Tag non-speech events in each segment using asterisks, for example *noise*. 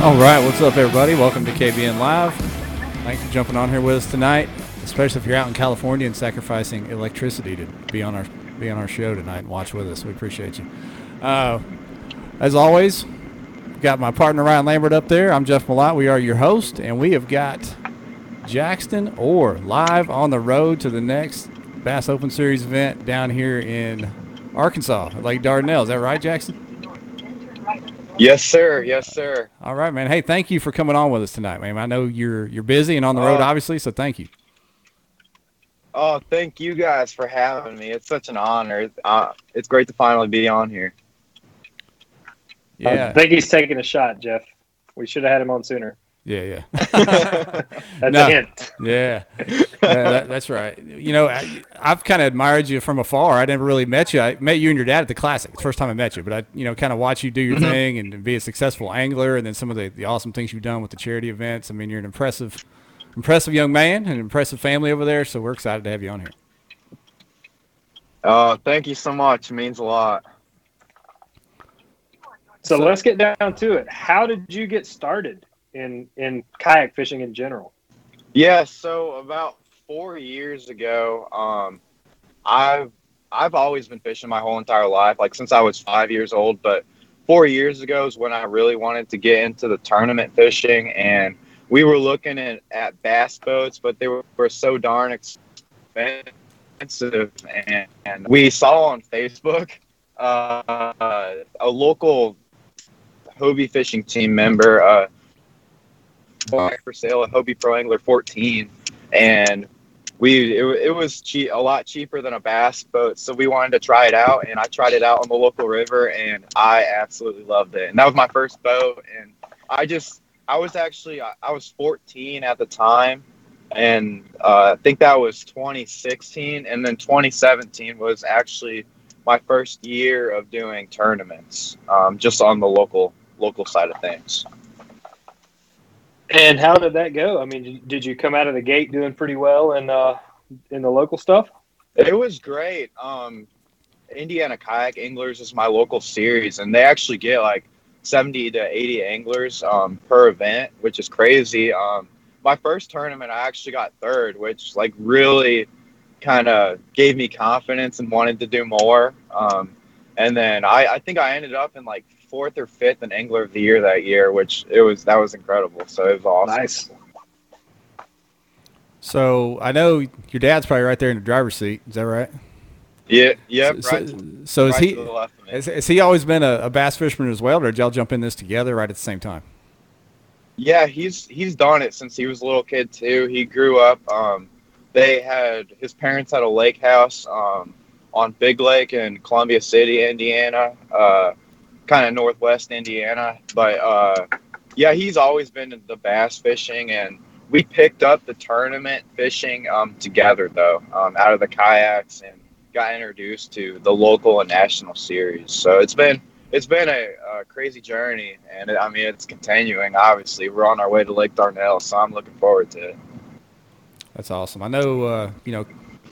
All right, what's up, everybody? Welcome to KBN Live. Thanks for jumping on here with us tonight, especially if you're out in California and sacrificing electricity to be on our be on our show tonight and watch with us. We appreciate you. Uh, as always, got my partner Ryan Lambert up there. I'm Jeff Malott. We are your host, and we have got Jackson Orr live on the road to the next Bass Open Series event down here in Arkansas, Lake Dardanelle. Is that right, Jackson? Yes, sir. Yes, sir. All right, man. Hey, thank you for coming on with us tonight, man. I know you're you're busy and on the road, Uh, obviously, so thank you. Oh, thank you guys for having me. It's such an honor. Uh, it's great to finally be on here. Yeah, I think he's taking a shot, Jeff. We should have had him on sooner. Yeah, yeah, *laughs* That's No. a hint. yeah. Yeah, that, that's right. You know, I, I've kind of admired you from afar. I never really met you. I met you and your dad at the classic. It's the first time I met you, but I, you know, kind of watch you do your mm-hmm. thing and be a successful angler, and then some of the, the awesome things you've done with the charity events. I mean, you're an impressive, impressive young man, and an impressive family over there. So we're excited to have you on here. Oh, thank you so much. It means a lot. So, So- let's get down to it. How did you get started in in kayak fishing in general? Yeah. So about four years ago, um, I've I've always been fishing my whole entire life, like since I was five years old. But four years ago is when I really wanted to get into the tournament fishing, and we were looking at, at bass boats, but they were, were so darn expensive. And, and we saw on Facebook uh, a local Hobie fishing team member uh, for sale at Hobie Pro Angler 14, and we it, it was cheap, a lot cheaper than a bass boat, so we wanted to try it out, and I tried it out on the local river, and I absolutely loved it. And that was my first boat, and I just I was actually I, I was 14 at the time, and uh, I think that was 2016, and then 2017 was actually my first year of doing tournaments, um, just on the local local side of things. And how did that go? I mean, did you come out of the gate doing pretty well in uh, in the local stuff? It was great. Um, Indiana Kayak Anglers is my local series, and they actually get like 70 to 80 anglers um, per event, which is crazy. Um, my first tournament, I actually got third, which like really kind of gave me confidence and wanted to do more. Um, and then I, I think I ended up in like fourth or fifth in Angler of the Year that year, which it was that was incredible. So it was awesome. Nice. So I know your dad's probably right there in the driver's seat. Is that right? Yeah, yep. So, right, so, so is right he? to the left of me. Has, has he always been a, a bass fisherman as well, or did y'all jump in this together right at the same time? Yeah, he's he's done it since he was a little kid too. He grew up. Um, they had his parents had a lake house um, on Big Lake in Columbia City, Indiana, uh, kind of northwest Indiana. But uh, yeah, he's always been the bass fishing, and we picked up the tournament fishing um, together though, um, out of the kayaks, and got introduced to the local and national series. So it's been it's been a, a crazy journey, and it, I mean it's continuing. Obviously, we're on our way to Lake Dardanelle, so I'm looking forward to it. That's awesome. I know, uh, you know,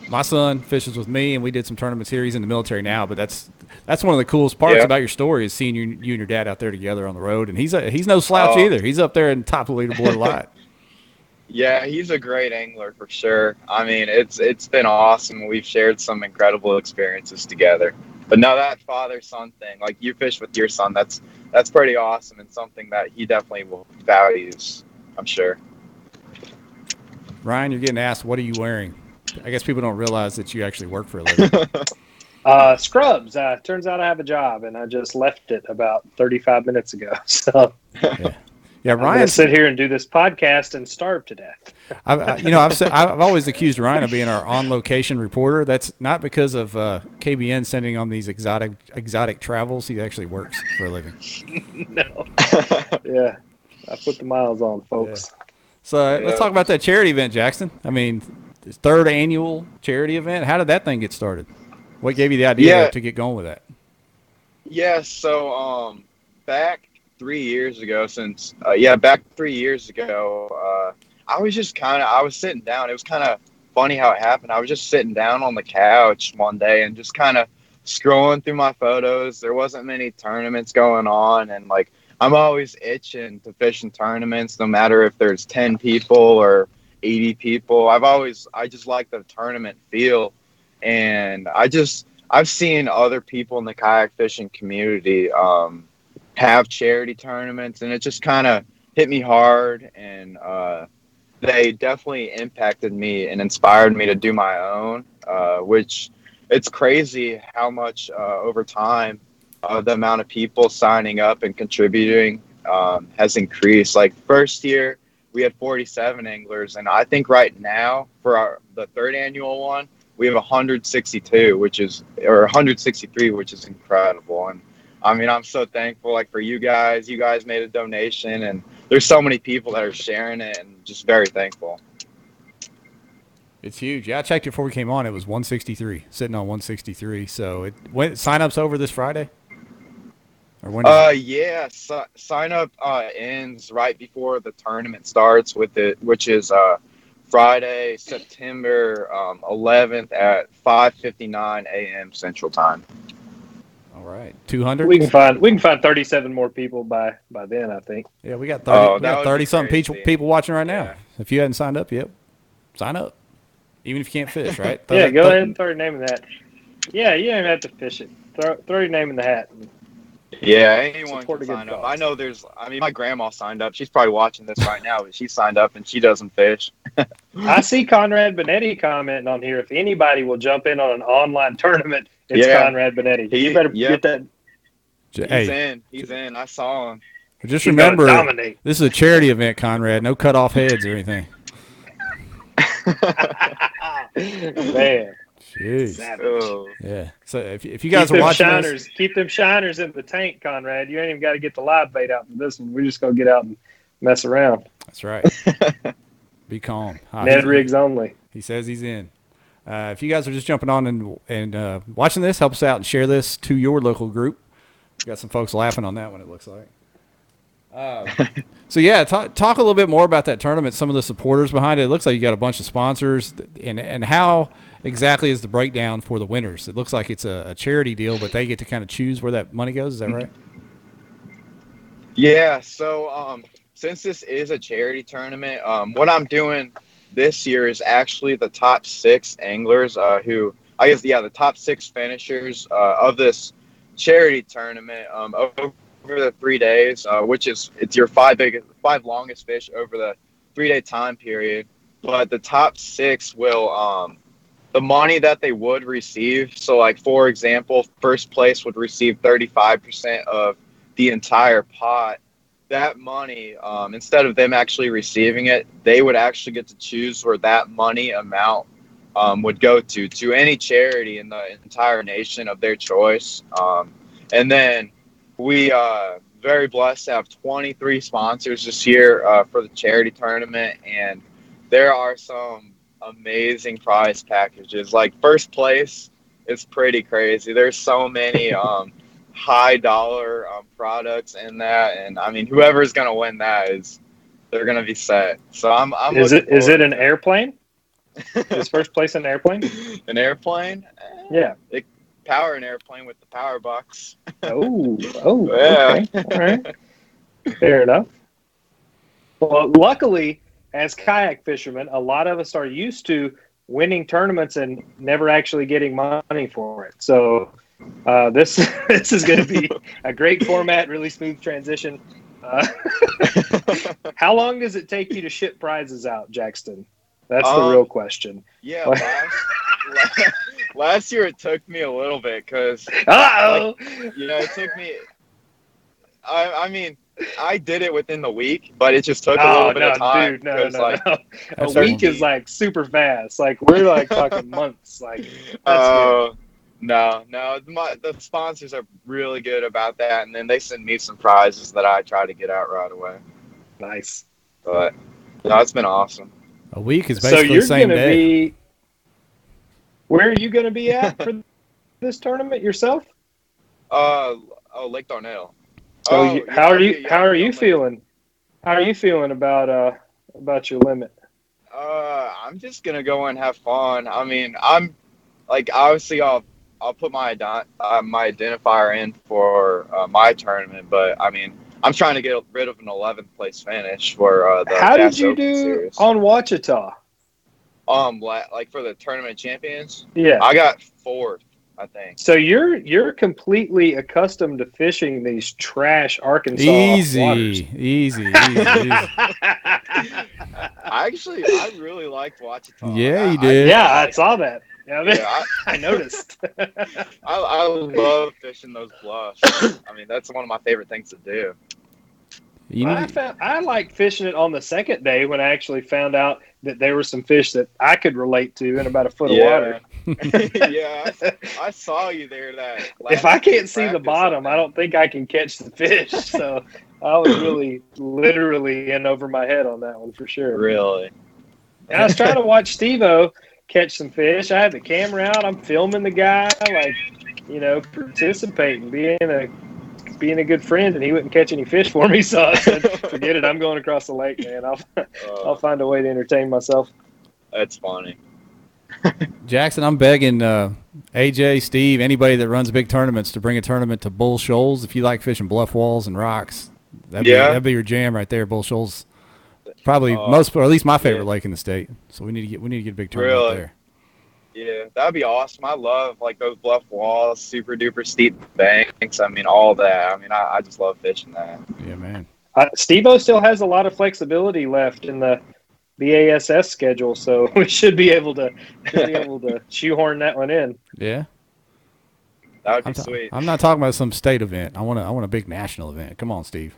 my son fishes with me, and we did some tournaments here. He's in the military now, but that's that's one of the coolest parts Yeah. about your story is seeing you, you and your dad out there together on the road. And he's a, he's no slouch Oh. either. He's up there in top of the leaderboard a lot. *laughs* Yeah, he's a great angler for sure. I mean, it's it's been awesome. We've shared some incredible experiences together. But no, that father son thing, like you fish with your son, that's that's pretty awesome and something that he definitely will values. I'm sure. Ryan, you're getting asked, what are you wearing? I guess people don't realize that you actually work for a living. *laughs* Uh, scrubs. Uh, turns out I have a job, and I just left it about 35 minutes ago. *laughs* So Yeah, I'm Ryan. sit here and do this podcast and starve to death. I've, I, you know, I've said, I've always accused Ryan of being our *laughs* on-location reporter. That's not because of uh, KBN sending on these exotic exotic travels. He actually works for a living. *laughs* no. Yeah, I put the miles on, folks. So uh, Yeah. let's talk about that charity event, Jackson. I mean, third annual charity event. How did that thing get started? What gave you the idea Yeah. to, get going with that? Yeah, so um, back three years ago, since uh, yeah, back three years ago, uh, I was just kind of I was sitting down. It was kind of funny how it happened. I was just sitting down on the couch one day and just kind of scrolling through my photos. There wasn't many tournaments going on, and like I'm always itching to fish in tournaments, no matter if there's ten people or eighty people. I've always I just like the tournament feel, and I just I've seen other people in the kayak fishing community um, have charity tournaments, and it just kind of hit me hard, and uh, they definitely impacted me and inspired me to do my own, uh, which it's crazy how much uh, over time uh, the amount of people signing up and contributing um, has increased. Like first year, we had 47 anglers, and I think right now for our the third annual one, we have 162, which is or 163, which is incredible. And I mean, I'm so thankful like for you guys. You guys made a donation, and there's so many people that are sharing it, and just very thankful. It's huge. Yeah, I checked it before we came on. It was 163, sitting on 163. So it when sign ups over this Friday. Or when? Uh, yeah. So, sign up uh, ends right before the tournament starts with it, which is uh, Friday, September um, 11th at 5:59 a.m. Central Time. All right, 200. We can find we can find 37 more people by by then. I think. Yeah, we got 30, oh, we got 30 something people people watching right now. Yeah. If you hadn't signed up yet, sign up. Even if you can't fish, right? *laughs* yeah, go ahead and throw your name in that. Yeah, you don't have to fish it. Throw throw your name in the hat. Yeah, anyone can sign up. I know there's. I mean, my grandma signed up. She's probably watching this right now, but she signed up and she doesn't fish. *laughs* I see Conrad Benetti commenting on here. If anybody will jump in on an online tournament, it's yeah. Conrad Benetti. He, you better yep. get that. He's hey. in. He's in. I saw him. Just He's remember, this is a charity event, Conrad. No cut off heads or anything. *laughs* Man. Jeez. Oh. Yeah. So if, if you guys keep are watching shiners, this, keep them shiners in the tank, Conrad. You ain't even got to get the live bait out for this one. We're just gonna get out and mess around. That's right. *laughs* Be calm. Ned rigs only. He says he's in. Uh, if you guys are just jumping on and and uh, watching this, help us out and share this to your local group. We got some folks laughing on that one. It looks like. Uh, *laughs* so yeah, talk, talk a little bit more about that tournament. Some of the supporters behind it. It looks like you got a bunch of sponsors, and and how exactly is the breakdown for the winners? It looks like it's a, a charity deal, but they get to kind of choose where that money goes. Is that right? Yeah. So um, since this is a charity tournament, um, what I'm doing this year is actually the top six anglers uh, who I guess yeah the top six finishers uh, of this charity tournament um, over the three days, uh, which is it's your five biggest five longest fish over the three day time period. But the top six will um, the money that they would receive. So, like for example, first place would receive 35% of the entire pot. That money, um, instead of them actually receiving it, they would actually get to choose where that money amount um, would go to to any charity in the entire nation of their choice. Um, and then we uh, very blessed to have 23 sponsors this year uh, for the charity tournament, and there are some amazing prize packages. Like first place is pretty crazy. There's so many *laughs* um, high dollar um, products in that, and I mean, whoever's gonna win that is they're gonna be set. So I'm. I'm is it is it an airplane? is *laughs* first place an airplane? an airplane? Yeah. It, power an airplane with the power box. oh, oh, yeah. *laughs* Okay. All right. Fair enough. Well, luckily, as kayak fishermen, a lot of us are used to winning tournaments and never actually getting money for it. So uh, this *laughs* this is going to be a great format, really smooth transition. Uh, *laughs* how long does it take you to ship prizes out, Jackson? That's um, the real question. Yeah, last, *laughs* last, year it took me a little bit because, like, you know, it took me. I, I mean, I did it within the week, but it just took a little oh, bit no, of time. Dude, no, no, like, no. *laughs* A week is like super fast. Like we're like talking *laughs* months. Like oh uh, no, no. My, the sponsors are really good about that, and then they send me some prizes that I try to get out right away. Nice. But no, it's been awesome. A week is basically so you're the same gonna day. Be, where are you going to be at for *laughs* this tournament yourself? Uh, oh, Lake Dardanelle. So oh, you, how are you? How are you feeling? How are you feeling about uh about your limit? Uh, I'm just gonna go and have fun. I mean, I'm like obviously I'll I'll put my uh, my identifier in for uh, my tournament, but I mean I'm trying to get rid of an 11th place finish for uh, the. How did you do series. on Ouachita? Um, like for the tournament champions. Yeah, I got fourth. I think. So you're you're completely accustomed to fishing these trash Arkansas easy, waters. Easy, easy, easy. *laughs* Actually, I really liked Ouachita. Yeah, you did. I, yeah, I saw that. Yeah, I, mean, yeah, *laughs* I, I noticed. *laughs* I, I love fishing those bluffs. I mean, that's one of my favorite things to do. You know, I found I liked fishing it on the second day when I actually found out that there were some fish that I could relate to in about a foot yeah. of water. *laughs* yeah, I, I, saw you there. That if I can't see the bottom, I don't think I can catch the fish. *laughs* So I was really literally in over my head on that one for sure. Really. And I was trying to watch Stevo catch some fish. I had the camera out. I'm filming the guy, like you know, participating, being a being a good friend, and he wouldn't catch any fish for me. *laughs* So I said, "Forget it. I'm going across the lake, man. I'll uh, I'll find a way to entertain myself." That's funny. Jackson, I'm begging uh, AJ, Steve, anybody that runs big tournaments to bring a tournament to Bull Shoals. If you like fishing bluff walls and rocks, that'd yeah. be that'd be your jam right there. Bull Shoals, probably uh, most, or at least my favorite yeah. lake in the state. So we need to get we need to get a big tournament really? there. Yeah, that'd be awesome. I love like those bluff walls, super duper steep banks. I mean, all that. I mean, I, I just love fishing that. Yeah, man. Uh, Stevo still has a lot of flexibility left in the BASS schedule, so *laughs* we should be able to be able to *laughs* shoehorn that one in. Yeah. That would be I'm ta- sweet. I'm not talking about some state event. I want a, I want a big national event. Come on, Steve.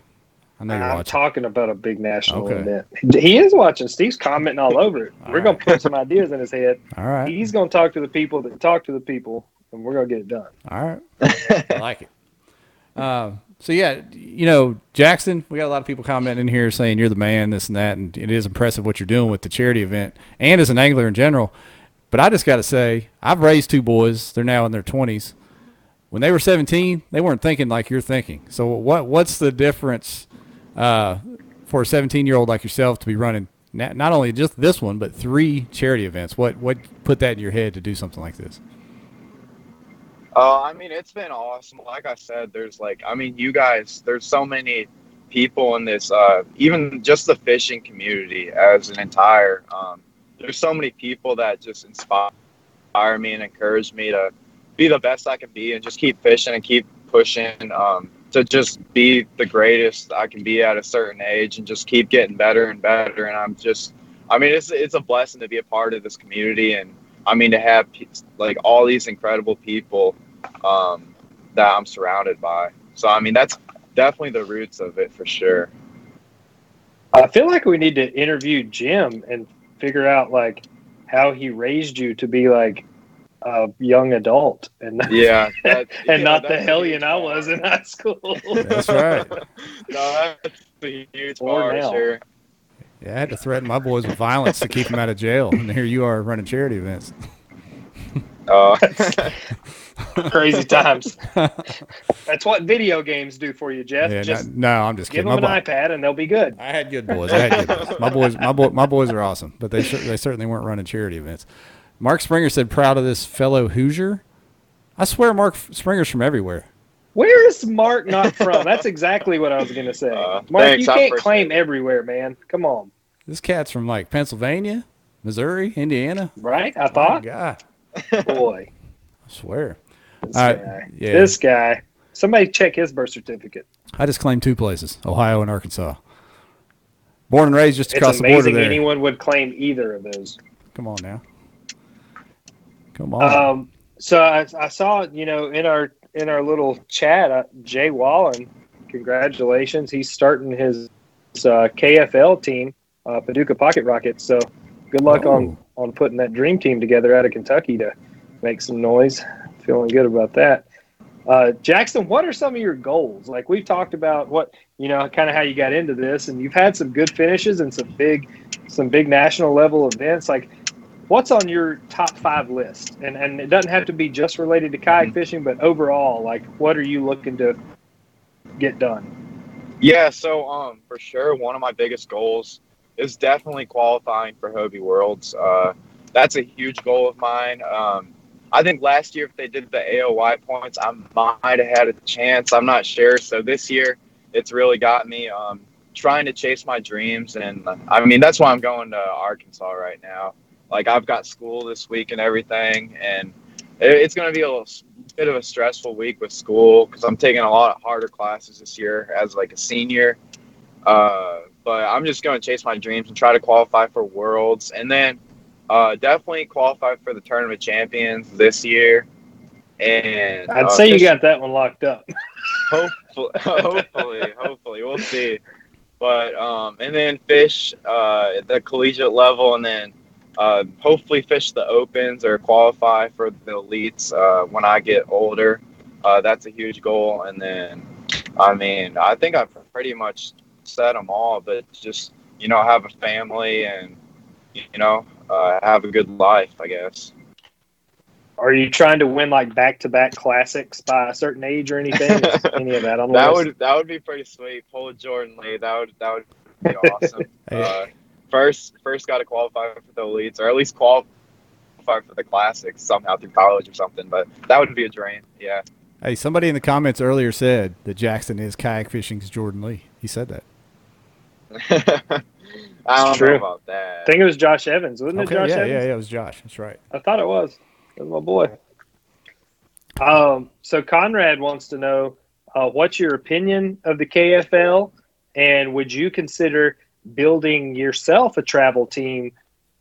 I know you're I'm watching. talking about a big national okay. event. He is watching. Steve's commenting all over it. all we're right. gonna put some ideas in his head. All right. He's gonna talk to the people that talk to the people, and we're gonna get it done. All right. *laughs* I like it. Uh, so yeah, you know, Jackson, we got a lot of people commenting in here saying you're the man, this and that, and it is impressive what you're doing with the charity event and as an angler in general. But I just got to say, I've raised two boys. They're now in their 20s. When they were 17, they weren't thinking like you're thinking. So what what's the difference uh, for a 17 year old like yourself to be running not, not only just this one but three charity events? What what put that in your head to do something like this? Uh, I mean, it's been awesome. Like I said, there's like, I mean, you guys, there's so many people in this, uh, even just the fishing community as an entire. Um, there's so many people that just inspire me and encourage me to be the best I can be and just keep fishing and keep pushing. Um, to just be the greatest I can be at a certain age and just keep getting better and better. And I'm just, I mean, it's it's a blessing to be a part of this community, and I mean to have like all these incredible people um, that I'm surrounded by. So I mean, that's definitely the roots of it for sure. I feel like we need to interview Jim and figure out like how he raised you to be like a young adult and *laughs* yeah, that, and yeah, not the hellion I was in high school. That's right. *laughs* no, that's a huge part, sure. Yeah, I had to threaten my boys with violence to keep them out of jail, and here you are running charity events. Oh, *laughs* crazy times. *laughs* That's what video games do for you, Jeff. Yeah, just no, no, I'm just give kidding. them an iPad and they'll be good. I had good boys. I had good boys. My boys, my boy, my boys are awesome, but they they certainly weren't running charity events. Mark Springer said, proud of this fellow Hoosier. I swear Mark Springer's from everywhere. Where is Mark not from? That's *laughs* exactly what I was going to say. Uh, Mark, thanks, you can't claim it. everywhere, man. Come on. This cat's from like Pennsylvania, Missouri, Indiana. Right? I thought. God. Boy. *laughs* I swear. This uh, guy. Yeah. This guy. Somebody check his birth certificate. I just claimed two places, Ohio and Arkansas. Born and raised just across the border there. It's amazing anyone would claim either of those. Come on now. Come on. Um, so I, I, saw, you know, in our in our little chat, uh, Jay Wallen, congratulations, he's starting his, his uh, KFL team, uh, Paducah Pocket Rockets. So good luck oh. on on putting that dream team together out of Kentucky to make some noise. Feeling good about that. Uh, Jackson, what are some of your goals? Like we've talked about what you know, kind of how you got into this, and you've had some good finishes and some big, some big national level events. Like, what's on your top five list? And and it doesn't have to be just related to kayak mm-hmm. fishing, but overall, like what are you looking to get done? Yeah, so um for sure one of my biggest goals is definitely qualifying for Hobie Worlds. Uh, that's a huge goal of mine. Um, I think last year if they did the AOY points, I might have had a chance. I'm not sure. So this year, it's really got me um, trying to chase my dreams, and I mean that's why I'm going to Arkansas right now. Like I've got school this week and everything, and it's going to be a little, bit of a stressful week with school because I'm taking a lot of harder classes this year as like a senior. Uh, but I'm just going to chase my dreams and try to qualify for Worlds, and then uh, definitely qualify for the Tournament Champions this year. And I'd uh, say you got that one locked up. *laughs* hopefully, hopefully, hopefully, we'll see. But um, and then fish uh, at the collegiate level, and then uh, hopefully fish the opens or qualify for the elites uh, when I get older. Uh, that's a huge goal. And then, I mean, I think I've pretty much said them all. But just you know, have a family and you know, uh, have a good life. I guess. Are you trying to win like back to back classics by a certain age or anything? *laughs* Any of that on the That list? would that would be pretty sweet. Pull Jordan Lee. That would that would be awesome. *laughs* Hey. First first got to qualify for the elites, or at least qualify for the classics somehow through college or something. But that would be a dream. Yeah. Hey, somebody in the comments earlier said that Jackson is kayak fishing's Jordan Lee. He said that. *laughs* I don't true. know about that. I think it was Josh Evans, wasn't Okay, it? Josh yeah, Evans? yeah, yeah. It was Josh. That's right. I thought it was. It was my boy. Um, so Conrad wants to know uh, what's your opinion of the KFL, and would you consider building yourself a travel team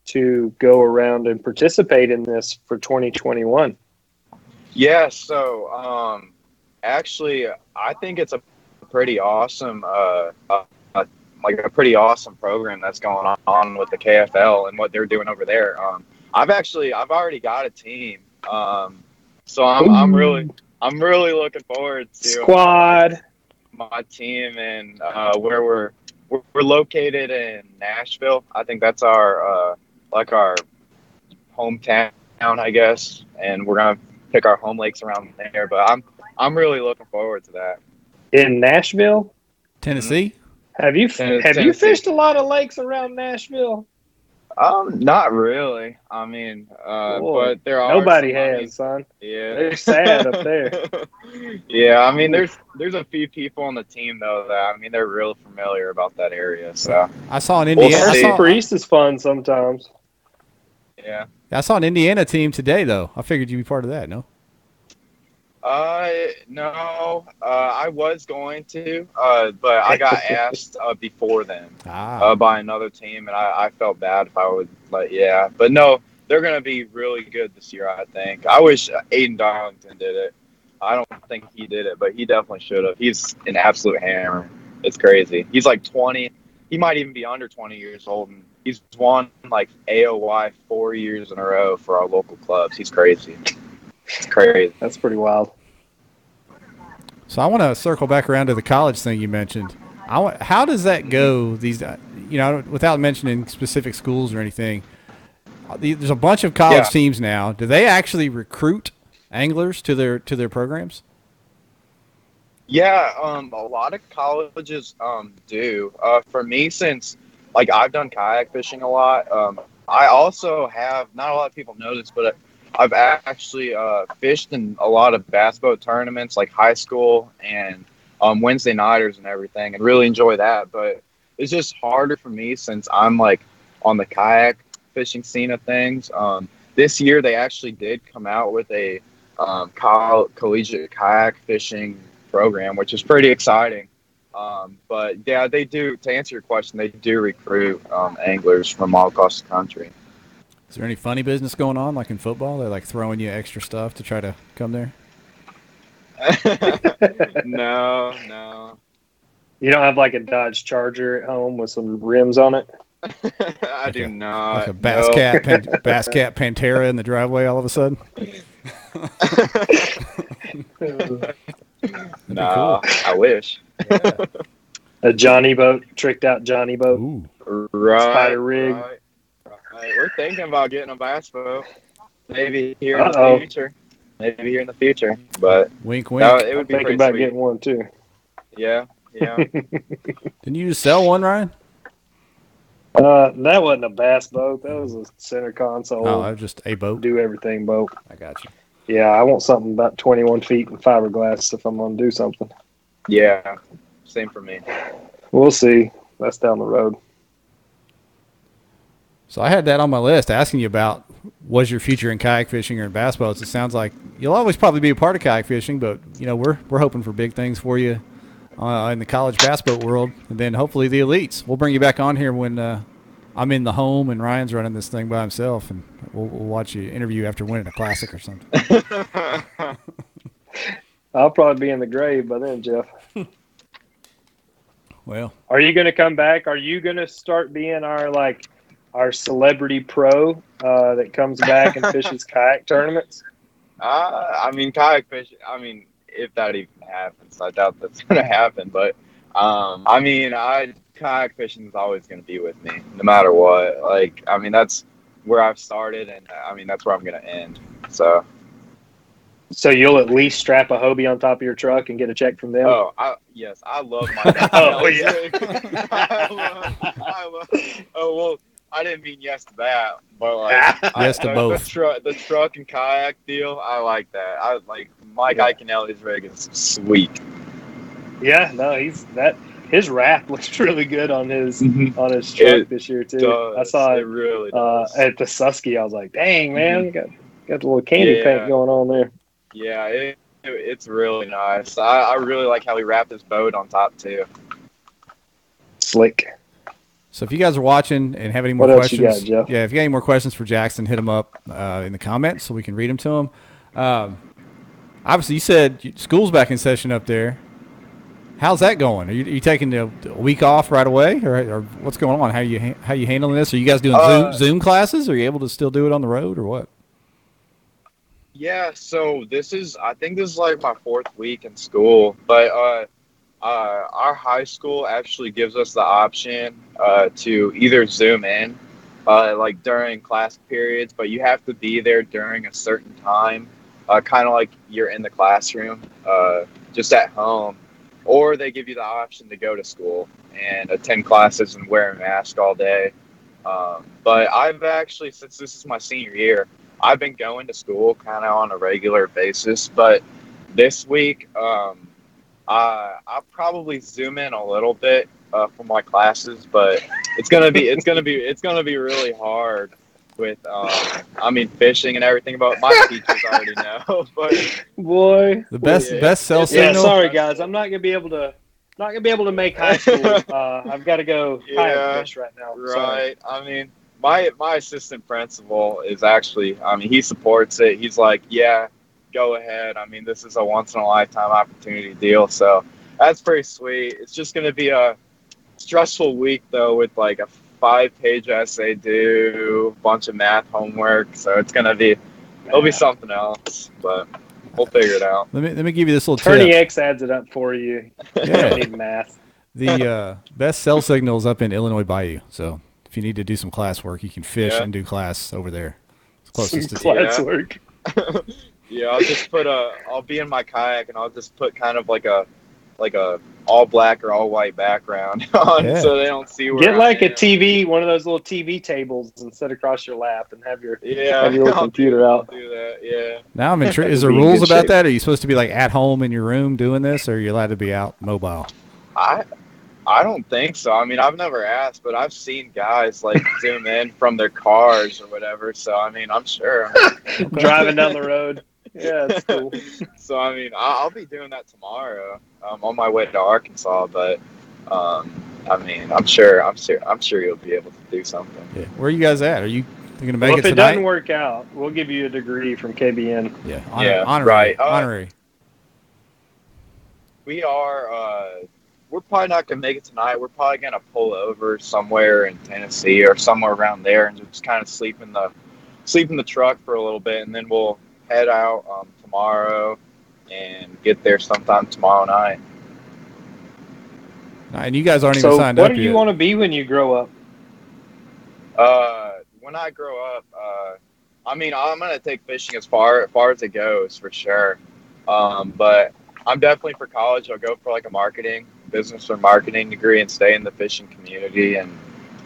to go around and participate in this for 2021? Yeah, so um, actually, I think it's a pretty awesome, uh, uh, uh, like a pretty awesome program that's going on with the KFL and what they're doing over there. Um, I've actually, I've already got a team, um, so I'm, I'm really, I'm really looking forward to Squad. my team and uh, where we're, we're we're located in Nashville. I think that's our uh, like our hometown, I guess, and we're gonna pick our home lakes around there. But I'm I'm really looking forward to that. in Nashville. Tennessee. Have you Ten- have you fished a lot of lakes around Nashville? Um, not really. I mean, uh, Cool. but there are Nobody some, I has, mean, son. yeah, They're sad up there. *laughs* yeah, I mean, there's there's a few people on the team though that I mean they're real familiar about that area. So I saw an We'll Indiana. I see. saw, Priest is fun sometimes. yeah. I saw an Indiana team today, though. I figured you'd be part of that. No. Uh, no, uh, I was going to, uh, but I got *laughs* asked uh, before then Ah. uh, by another team, and I, I felt bad if I would, like, yeah. But no, they're going to be really good this year, I think. I wish Aiden Darlington did it. I don't think he did it, but he definitely should have. He's an absolute hammer. It's crazy. He's like 20. He might even be under 20 years old, and he's won like AOY four years in a row for our local clubs. He's crazy. It's crazy. That's pretty wild. So I want to circle back around to the college thing you mentioned. I want, how does that go? These, uh, you know, without mentioning specific schools or anything. uh, There's a bunch of college Yeah. teams now. Do they actually recruit anglers to their to their programs? Yeah, um, a lot of colleges um, do. Uh, for me, since like I've done kayak fishing a lot, um, I also have not a lot of people know this, but I've actually uh, fished in a lot of bass boat tournaments, like high school and um, Wednesday nighters and everything, and really enjoy that. But it's just harder for me since I'm like on the kayak fishing scene of things. Um, this year, they actually did come out with a um, coll- collegiate kayak fishing program, which is pretty exciting. Um, but yeah, they do. To answer your question, they do recruit um, anglers from all across the country. Is there any funny business going on, like in football? They're like throwing you extra stuff to try to come there. *laughs* no, no. You don't have like a Dodge Charger at home with some rims on it. *laughs* I do a- not. like a bass no. cat, pan, *laughs* bass cat Pantera in the driveway all of a sudden. That'd be no, I wish. A Johnny boat, tricked out Johnny boat. Ooh. Right. Spider rig. Right, right. We're thinking about getting a bass boat. Maybe here in Uh-oh. the future. Maybe here in the future. But Wink, wink. no, it would I'm be thinking pretty about sweet. getting one too. Yeah, yeah. *laughs* Didn't you just sell one, Ryan? Uh, that wasn't a bass boat. That was a center console, Oh, that was just a boat. do everything boat. I got you. Yeah, I want something about 21 feet and fiberglass if I'm going to do something. Yeah, same for me. We'll see. That's down the road. So I had that on my list, asking you about was your future in kayak fishing or in bass boats. It sounds like you'll always probably be a part of kayak fishing, but you know we're we're hoping for big things for you uh, in the college bass boat world, and then hopefully the elites. We'll bring you back on here when uh, I'm in the home and Ryan's running this thing by himself, and we'll, we'll watch you interview after winning a classic or something. *laughs* I'll probably be in the grave by then, Jeff. well, are you going to come back? Are you going to start being our like our celebrity pro uh, that comes back and *laughs* fishes kayak tournaments? Uh, I mean, kayak fishing. I mean, if that even happens, I doubt that's *laughs* going to happen. But um, I mean, I kayak fishing is always going to be with me, no matter what. Like, I mean, that's where I've started, and I mean, that's where I'm going to end. So. So you'll at least strap a Hobie on top of your truck and get a check from them. Oh, I, yes, I love my. *laughs* oh yeah. I love, I love, oh well, I didn't mean yes to that, but like *laughs* yes I, to the, both. The, truck, the truck and kayak deal, I like that. I like Mike yeah. Iaconelli's rig is sweet. Yeah, no, he's that. His wrap *laughs* looks really good on his mm-hmm. on his truck it this year too. Does. I saw it it really uh, at the Susky. I was like, dang man, mm-hmm. got got the little candy yeah. paint going on there. Yeah, it, it, it's really nice. I, I really like how he wrapped his boat on top too. Slick. So if you guys are watching and have any more questions, got, yeah, if you got any more questions for Jackson, hit him up uh, in the comments so we can read them to him. Um, obviously, you said school's back in session up there. How's that going? Are you, are you taking a, a, week off right away, or, or, what's going on? How you how you handling this? Are you guys doing uh, Zoom, Zoom classes? Are you able to still do it on the road, or what? Yeah, so this is I think this is like my fourth week in school, but uh, uh, our high school actually gives us the option uh, to either zoom in, uh, like during class periods, but you have to be there during a certain time, uh, kind of like you're in the classroom, uh, just at home, or they give you the option to go to school and attend classes and wear a mask all day. Um, but I've actually, since this is my senior year, I've been going to school kind of on a regular basis, but this week, um, uh, I'll probably zoom in a little bit uh, for my classes, but it's gonna be it's gonna be it's gonna be really hard with um, I mean fishing and everything. But my teachers already know. *laughs* But boy, the best yeah. best cell yeah, sorry guys, I'm not gonna be able to. Not gonna be able to make high *laughs* school. Uh, I've got to go Yeah, fish right now. right. Sorry. I mean, my my assistant principal is actually I mean he supports it. He's like, yeah, go ahead. I mean, this is a once in a lifetime opportunity deal, so that's pretty sweet. It's just gonna be a stressful week though, with like a five page essay due, a bunch of math homework. So it's gonna be it'll be something else, but we'll figure it out. Let me let me give you this little Attorney tip. X adds it up for you. *laughs* You Yeah. don't need math. The uh, best cell signal is up in Illinois Bayou. So if you need to do some class work, you can fish Yeah. and do class over there. It's Some closest to class Yeah. work. *laughs* Yeah, I'll just put a. I'll be in my kayak and I'll just put kind of like a, like a all black or all white background *laughs* on, Yeah. so they don't see where Get I like a. TV, one of those little TV tables, and sit across your lap and have your Yeah, have your little I'll computer do, out. I'll do that. Yeah. Now I'm intrigued. Is *laughs* there rules about shape. that? Are you supposed to be like at home in your room doing this, or are you allowed to be out mobile? I I don't think so. I mean, I've never asked, but I've seen guys like *laughs* zoom in from their cars or whatever. So I mean, I'm sure. Driving down the road. Yeah, it's cool. *laughs* so I mean, I- I'll be doing that tomorrow. um, on my way to Arkansas, but um, I mean, I'm sure, I'm sure, I'm sure you'll be able to do something. Yeah. Where are you guys at? Are you thinking of Well, making if it it tonight? doesn't work out, we'll give you a degree from KBN. yeah. Honor, Yeah, honorary, right. Uh, honorary. We are. Uh, we're probably not gonna make it tonight. We're probably gonna pull over somewhere in Tennessee or somewhere around there and just kind of sleep in the sleep in the truck for a little bit, and then we'll head out um, tomorrow and get there sometime tomorrow night. And you guys aren't even signed what up What do yet. you want to be when you grow up? Uh, when I grow up, uh, I mean, I'm gonna take fishing as far as far as it goes for sure. Um, but I'm definitely for college. I'll go for like a marketing, business or marketing degree, and stay in the fishing community and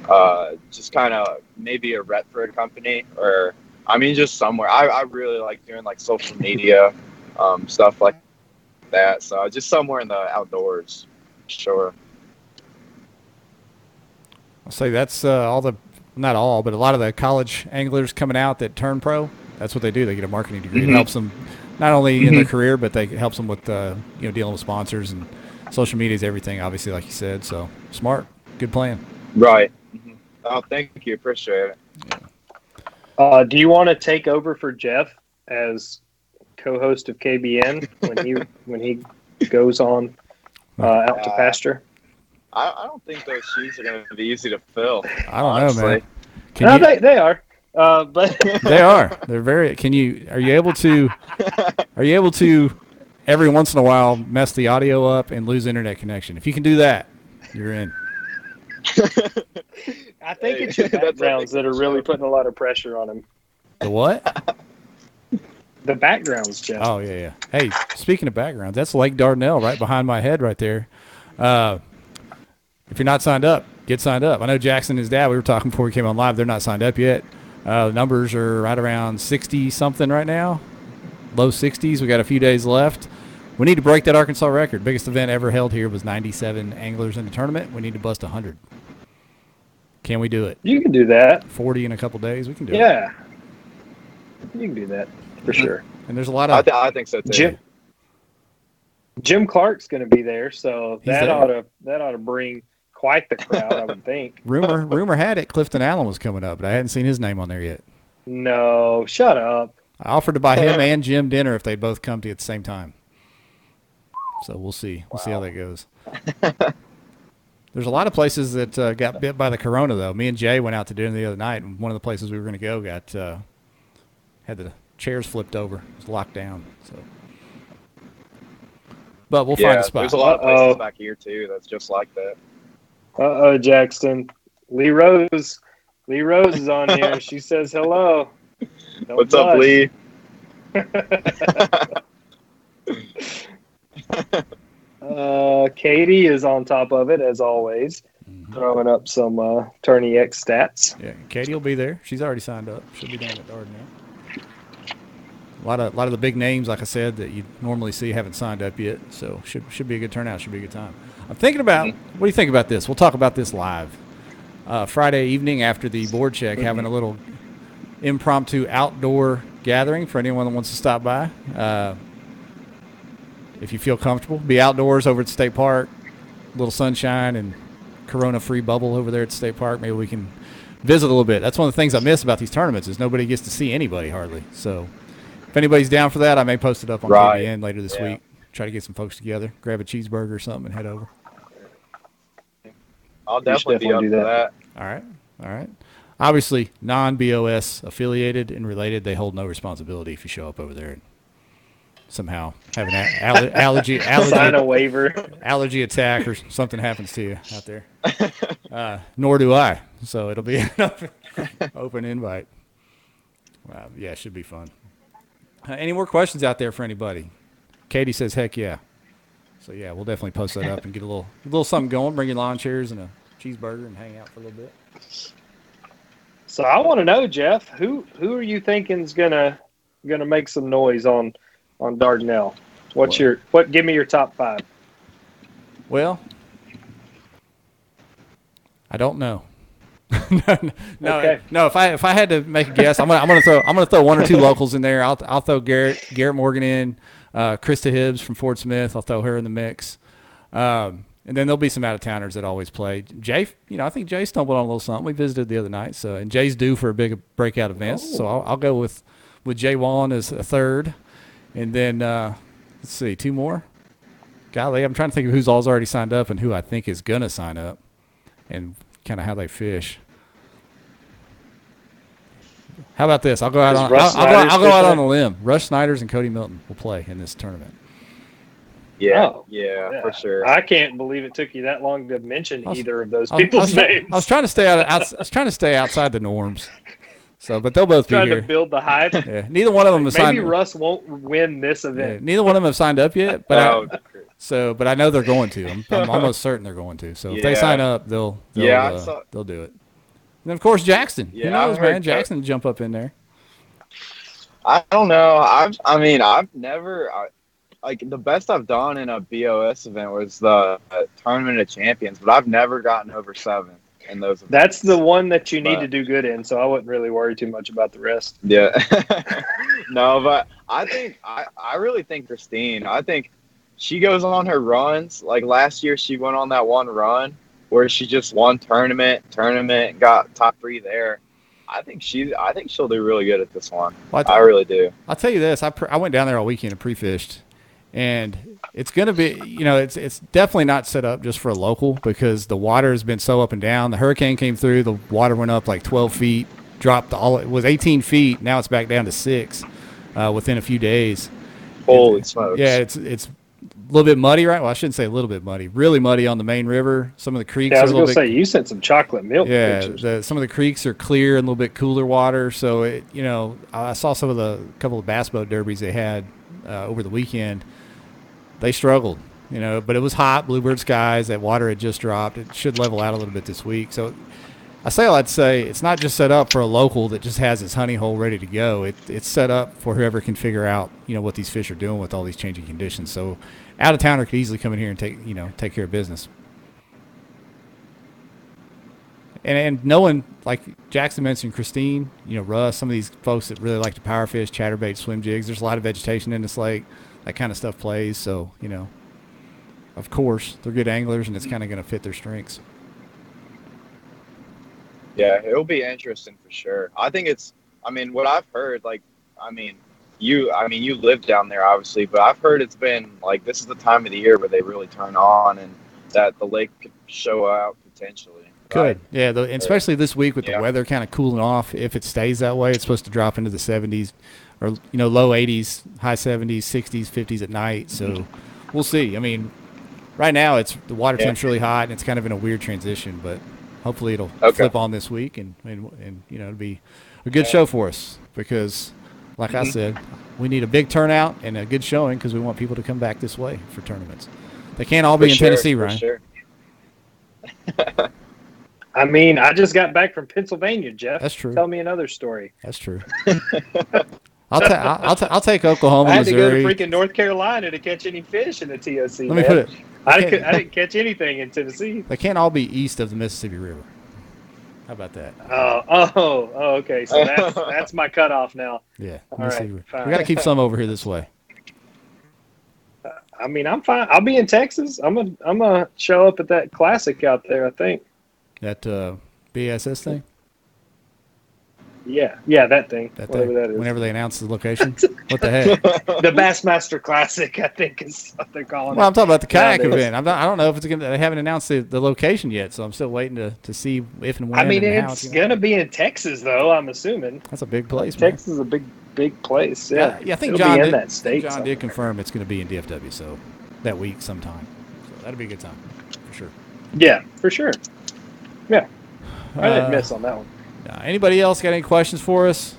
uh, just kind of maybe a rep for a company or I mean, just somewhere. I, I really like doing like social media, um, stuff like that. So just somewhere in the outdoors, sure. I'll say that's uh, all the, not all, but a lot of the college anglers coming out that turn pro. That's what they do. They get a marketing degree. Mm-hmm. It helps them not only in their career, but they it helps them with uh, you know dealing with sponsors and social media is everything. Obviously, like you said. So smart, good plan. Right. Mhm. Oh, thank you. Appreciate it. Uh, do you want to take over for Jeff as co-host of KBN when he *laughs* when he goes on uh, out to Uh, pasture? I, I don't think those shoes are going to be easy to fill. I don't honestly. know, man. Can No, you, they they are, uh, but *laughs* they are. They're very. Can you? Are you able to? *laughs* Are you able to? Every once in a while, mess the audio up and lose internet connection. If you can do that, you're in. I think Hey, it's *laughs* the backgrounds that are really putting a lot of pressure on him. The what? *laughs* The backgrounds, Jeff. Oh yeah, yeah. Hey, speaking of backgrounds, that's Lake Dardanelle right behind my head right there. Uh, if you're not signed up, get signed up. I know Jackson and his dad. We were talking before we came on live. They're not signed up yet. Uh, the numbers are right around 60 something right now, low 60s. We got a few days left. We need to break that Arkansas record. Biggest event ever held here was 97 anglers in the tournament. We need to bust 100. Can we do it? You can do that. 40 in a couple days. We can do it. Yeah, you can do that for sure. And there's a lot I, of th- I think so too. Jim Jim Clark's going to be there, so He's that there. ought to that ought to bring quite the crowd, I would *laughs* think. rumor. rumor had it Clifton Allen was coming up, but I hadn't seen his name on there yet. No, shut up. I offered to buy him and Jim dinner if they both come to you at the same time. So we'll see. We'll see how that goes. *laughs* There's a lot of places that uh, got bit by the corona, though. Me and Jay went out to dinner the other night, and one of the places we were going to go got uh, had the chairs flipped over. It was locked down. So, but we'll yeah, find a spot. there's a lot of places Uh-oh. back here too that's just like that. Uh oh, Jackson. Lee Rose. Lee Rose is on here. *laughs* She says hello. Don't What's up. Lee? *laughs* *laughs* Uh, Katie is on top of it as always, Mhm. throwing up some uh, Tourney X stats. Yeah, Katie will be there. She's already signed up. She'll be down at Dardanelle. A lot of a lot of the big names, like I said, that you normally see haven't signed up yet. So should should be a good turnout. Should be a good time. I'm thinking about. What do you think about this? We'll talk about this live. Uh, Friday evening after the board check, having a little impromptu outdoor gathering for anyone that wants to stop by. Uh, if you feel comfortable, be outdoors over at State Park, a little sunshine and Corona-free bubble over there at State Park. Maybe we can visit a little bit. That's one of the things I miss about these tournaments is nobody gets to see anybody hardly. So if anybody's down for that, I may post it up on Right. KBN later this Yeah. week. Try to get some folks together, grab a cheeseburger or something, and head over. I'll should definitely be up definitely for do that. All right, all right. Obviously, non-BOS affiliated and related, they hold no responsibility if you show up over there and somehow have an a- aller- *laughs* allergy Sign allergy a waiver. allergy attack or something happens to you out there. *laughs* Uh, nor do I. So it'll be *laughs* an open, open invite. Wow, yeah, it should be fun. Uh, any more questions out there for anybody? Katie says, "Heck yeah." So yeah, we'll definitely post that up and get a little a little something going. Bring your lawn chairs and a cheeseburger and hang out for a little bit. So I want to know, Jeff, who who are you thinking's gonna gonna make some noise on on Dardanelle? What's What? your what? Give me your top five. Well, I don't know. *laughs* no, no, Okay. no. If I if I had to make a guess, I'm gonna I'm gonna throw I'm gonna throw one or two locals in there. I'll I'll throw Garrett Garrett Morgan in, uh, Krista Hibbs from Fort Smith. I'll throw her in the mix, um, and then there'll be some out of towners that always play. Jay, you know, I think Jay stumbled on a little something. We visited the other night, so and Jay's due for a big breakout event. So I'll, I'll go with with Jay Wallen as a third, and then uh, let's see, two more. Golly, I'm trying to think of who's all's already signed up and who I think is gonna sign up, and kind of how they fish. How about this? I'll go out Is on Russ I'll, I'll go, I'll go out on a limb. Russ Snyder's and Cody Milton will play in this tournament. Yeah, Oh, yeah, for sure. I can't believe it took you that long to mention was- either of those I was, I people's was names. I was trying to stay out, of, outs- I was trying to stay outside the norms. *laughs* So, but they'll both be trying here. to build the hype. *laughs* Yeah, neither one of them have Maybe. Russ won't win this yeah, event. neither one of them have signed up yet, but I, oh, so but I know they're going to. I'm, I'm almost certain they're going to. So if they sign up, they'll, they'll Yeah, uh, saw- they'll do it. And of course Jackson. Yeah, Who I knows, heard man? that- Jackson jump up in there. I don't know. I've I mean I've never I, like the best I've done in a BOS event was the uh, tournament of champions, but I've never gotten over seven in those. Events. That's the one that you need but, to do good in, so I wouldn't really worry too much about the rest. Yeah. *laughs* no, but I think I I really think Christine. I think she goes on her runs. Like last year, she went on that one run where she just won tournament, tournament, got top three there. I think she, I think she'll do really good at this one. Well, I, I, really do. I'll tell you this: I pre- I went down there all weekend and pre-fished, and it's going to be, you know, it's it's definitely not set up just for a local because the water has been so up and down. The hurricane came through, the water went up like 12 feet, dropped all it was 18 feet. Now it's back down to six uh, within a few days. Holy smokes! Yeah, it's it's a little bit muddy, right? Well, I shouldn't say a little bit muddy. Really muddy on the main river. Some of the creeks. Yeah, I was going to say you sent some chocolate milk. Yeah, the, some of the creeks are clear and a little bit cooler water. So it, you know, I saw some of the couple of bass boat derbies they had uh, over the weekend. They struggled, you know, but it was hot, bluebird skies. That water had just dropped. It should level out a little bit this week. So I say I'd say it's not just set up for a local that just has his honey hole ready to go. It, it's set up for whoever can figure out, you know, what these fish are doing with all these changing conditions. So out of towner could easily come in here and take, you know, take care of business. And and knowing like Jackson mentioned, Christine, you know, Russ, some of these folks that really like to power fish, chatterbait, swim jigs. There's a lot of vegetation in this lake. That kind of stuff plays. So you know, of course, they're good anglers, and it's kind of going to fit their strengths. Yeah, it'll be interesting for sure. I think it's. I mean, what I've heard, like, I mean, you. I mean, you live down there, obviously, but I've heard it's been like this is the time of the year where they really turn on, and that the lake could show out potentially. Could yeah, the, especially this week with yeah. the weather kind of cooling off. If it stays that way, it's supposed to drop into the 70s or you know low 80s, high 70s, 60s, 50s at night. So we'll see. I mean, right now it's the water yeah. temp's really hot and it's kind of in a weird transition, but hopefully it'll okay. flip on this week and, and, and you know it'll be a good show for us because like mm-hmm. I said we need a big turnout and a good showing because we want people to come back this way for tournaments they can't all be for in sure, tennessee Ryan. Sure. *laughs* I mean, I just got back from Pennsylvania, Jeff. That's true. Tell me another story. That's true. *laughs* I'll, ta- I'll, ta- I'll take Oklahoma, I had Missouri. to go to freaking North Carolina to catch any fish in the TOC. Let me put it. I didn't, I didn't catch anything in Tennessee. They can't all be east of the Mississippi River. How about that? Oh, oh, oh okay. So that's *laughs* that's my cutoff now. Yeah. All right, we got to keep some over here this way. I mean, I'm fine. I'll be in Texas. I'm gonna I'm gonna show up at that classic out there. I think. That uh, BSS thing. Yeah, yeah, that thing. That whatever thing. that is. Whenever they announce the location, *laughs* what the heck? *laughs* the Bassmaster Classic, I think, is what they're calling it. well, it. I'm talking about the kayak event. I'm not, I don't know if it's gonna. They haven't announced the, the location yet, so I'm still waiting to, to see if and when. I mean, it's, it's gonna be in Texas, though. I'm assuming. That's a big place. Texas man. is a big, big place. Yeah, yeah. yeah I think It'll John did, that state. John somewhere. did confirm it's going to be in DFW, so that week sometime. So that'll be a good time for sure. Yeah, for sure. Yeah, I didn't uh, miss on that one. Uh, anybody else got any questions for us?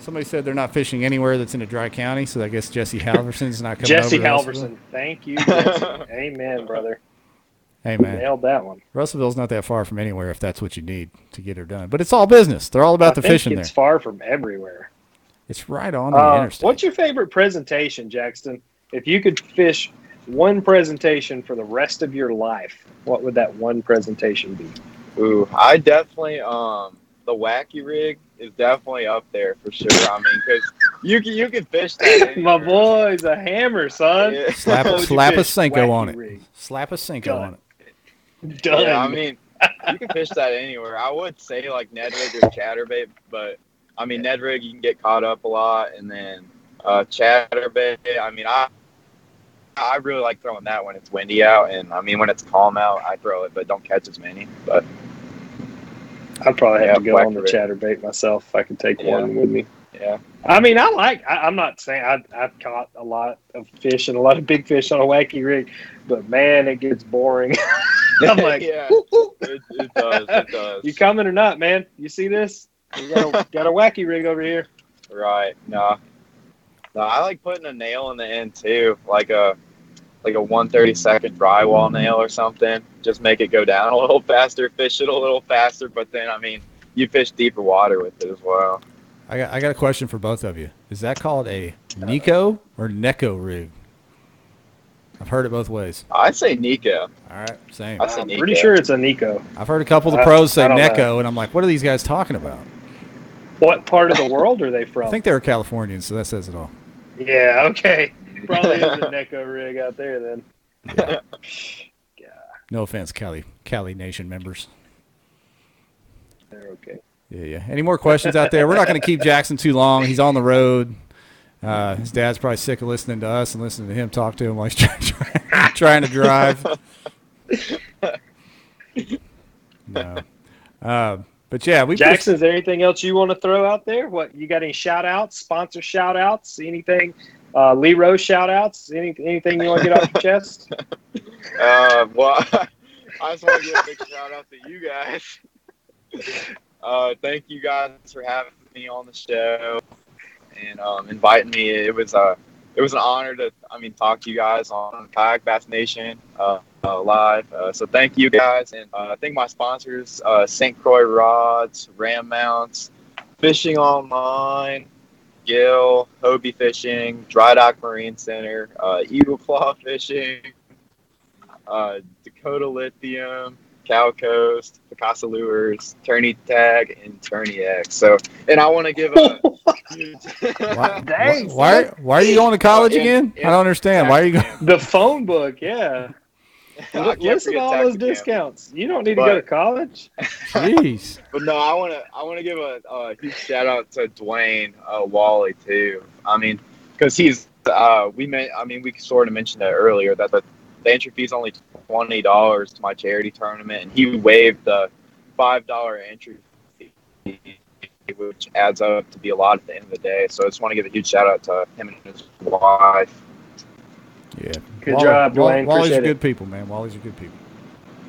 Somebody said they're not fishing anywhere that's in a dry county, so I guess Jesse *laughs* Halverson's not coming Jesse over. Halverson, thank you. *laughs* Amen, brother. Hey man, nailed that one. Russellville's not that far from anywhere if that's what you need to get her done. But it's all business. They're all about I the fishing there. it's there. far from everywhere. It's right on the uh, interstate. What's your favorite presentation, Jackson? If you could fish one presentation for the rest of your life, what would that one presentation be? Ooh, I definitely um the wacky rig is definitely up there for sure. I mean, because you can you can fish that. *laughs* My boy, boy's a hammer, son. Yeah. Slap a slap a Senko on it. Rig. Slap a Senko Done. on it. Done. Yeah, I mean, you can fish that anywhere. I would say like Ned rig or chatterbait, but I mean Ned rig you can get caught up a lot, and then uh, chatterbait. I mean, I I really like throwing that when it's windy out, and I mean when it's calm out, I throw it, but don't catch as many. But I'd probably have to go on the chatterbait myself if I could take yeah. one with me. Yeah. I mean, I like. I, am not saying I, I've caught a lot of fish and a lot of big fish on a wacky rig, but man, it gets boring. *laughs* I'm like, yeah, it, it, does. It *laughs* does. You coming or not, man? You see this? We got a, *laughs* got a wacky rig over here. Right. No. No, I like putting a nail in the end too, like a like a 132nd drywall nail or something. Just make it go down a little *laughs* faster, fish it a little faster. But then, I mean, you fish deeper water with it as well. I got I got a question for both of you. Is that called a uh, Nico or Neko rig? I've heard it both ways. I say Nico. All right, same. I say I'm Nico. pretty sure it's a Nico. I've heard a couple of the I- pros say I don't know. And I'm like, what are these guys talking about? What part of the world are they *laughs* from? I think they were Californians, so that says it all. yeah, okay. *laughs* Probably is a Neko *laughs* rig out there then. Yeah. No offense, Cali Cali Nation members. They're okay. Yeah, yeah. Any more questions out there? We're not going to keep Jackson too long. He's on the road. Uh, his dad's probably sick of listening to us and listening to him talk to him while he's *laughs* trying, trying, trying to drive. No. Uh, but yeah, we Jackson, is there anything else you want to throw out there? What you got any shout outs, sponsor shout outs, anything? Uh, Lee Rose shout outs, any, anything you want to get off your chest? *laughs* Uh, well, *laughs* I just want to give a big shout out to you guys. *laughs* Uh, thank you guys for having me on the show and um, inviting me. It was uh, it was an honor to, I mean, talk to you guys on Kayak Bass Nation uh, uh, live. Uh, so thank you guys, and uh, I think my sponsors: uh, St. Croix Rods, Ram Mounts, Fishing Online. Gill, Hobie Fishing, Dry Dock Marine Center, uh, Eagle Claw *laughs* Fishing, uh, Dakota Lithium, Cal Coast, Picasso Lures, Tourney Tag, and Tourney X. So, and I want to give a *laughs* huge why, Dang, why, why are you going to college In- again? in I don't understand. Why are you going? the phone book, yeah. *laughs* I Li- can't Listen to all those Taxicam. discounts. You don't need to go to college. *laughs* Jeez. But no, I want to I want to give a, a huge shout out to Dwayne uh, Wally too. I mean, because he's uh, we may I mean we sort of mentioned that earlier that the, the entry fee is only twenty dollars to my charity tournament, and he waived the five dollar entry fee, which adds up to be a lot at the end of the day. So I just want to give a huge shout out to him and his wife. Yeah. Good Wally- job, Wall- Dwayne. Wally's are Appreciate it. good people, man. Wally's are good people.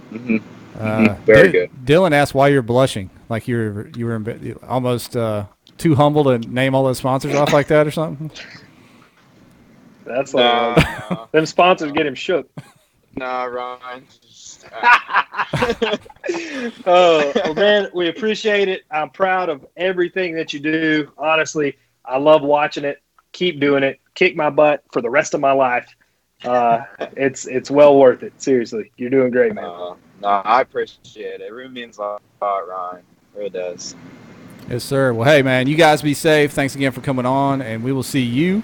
hmm Uh, Very Di- good. Dylan asked why you're blushing, like you're you were embe- almost uh, too humble to name all those sponsors off like that or something. That's Nah, what nah, them sponsors get him shook. nah, Ryan. Uh, *laughs* oh, well, man, we appreciate it. I'm proud of everything that you do. Honestly, I love watching it. Keep doing it. Kick my butt for the rest of my life. Uh, it's it's well worth it. Seriously, you're doing great, man. No, no, I appreciate it. It really means a lot, Ryan. It really does. Yes, sir. Well, hey, man, you guys be safe. Thanks again for coming on, and we will see you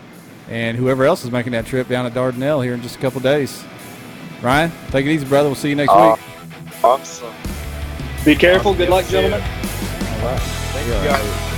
and whoever else is making that trip down to Dardanelle here in just a couple days. Ryan, take it easy, brother. We'll see you next Uh, week. Awesome. Be careful. Good luck, gentlemen. All right. Thank Yeah. you guys.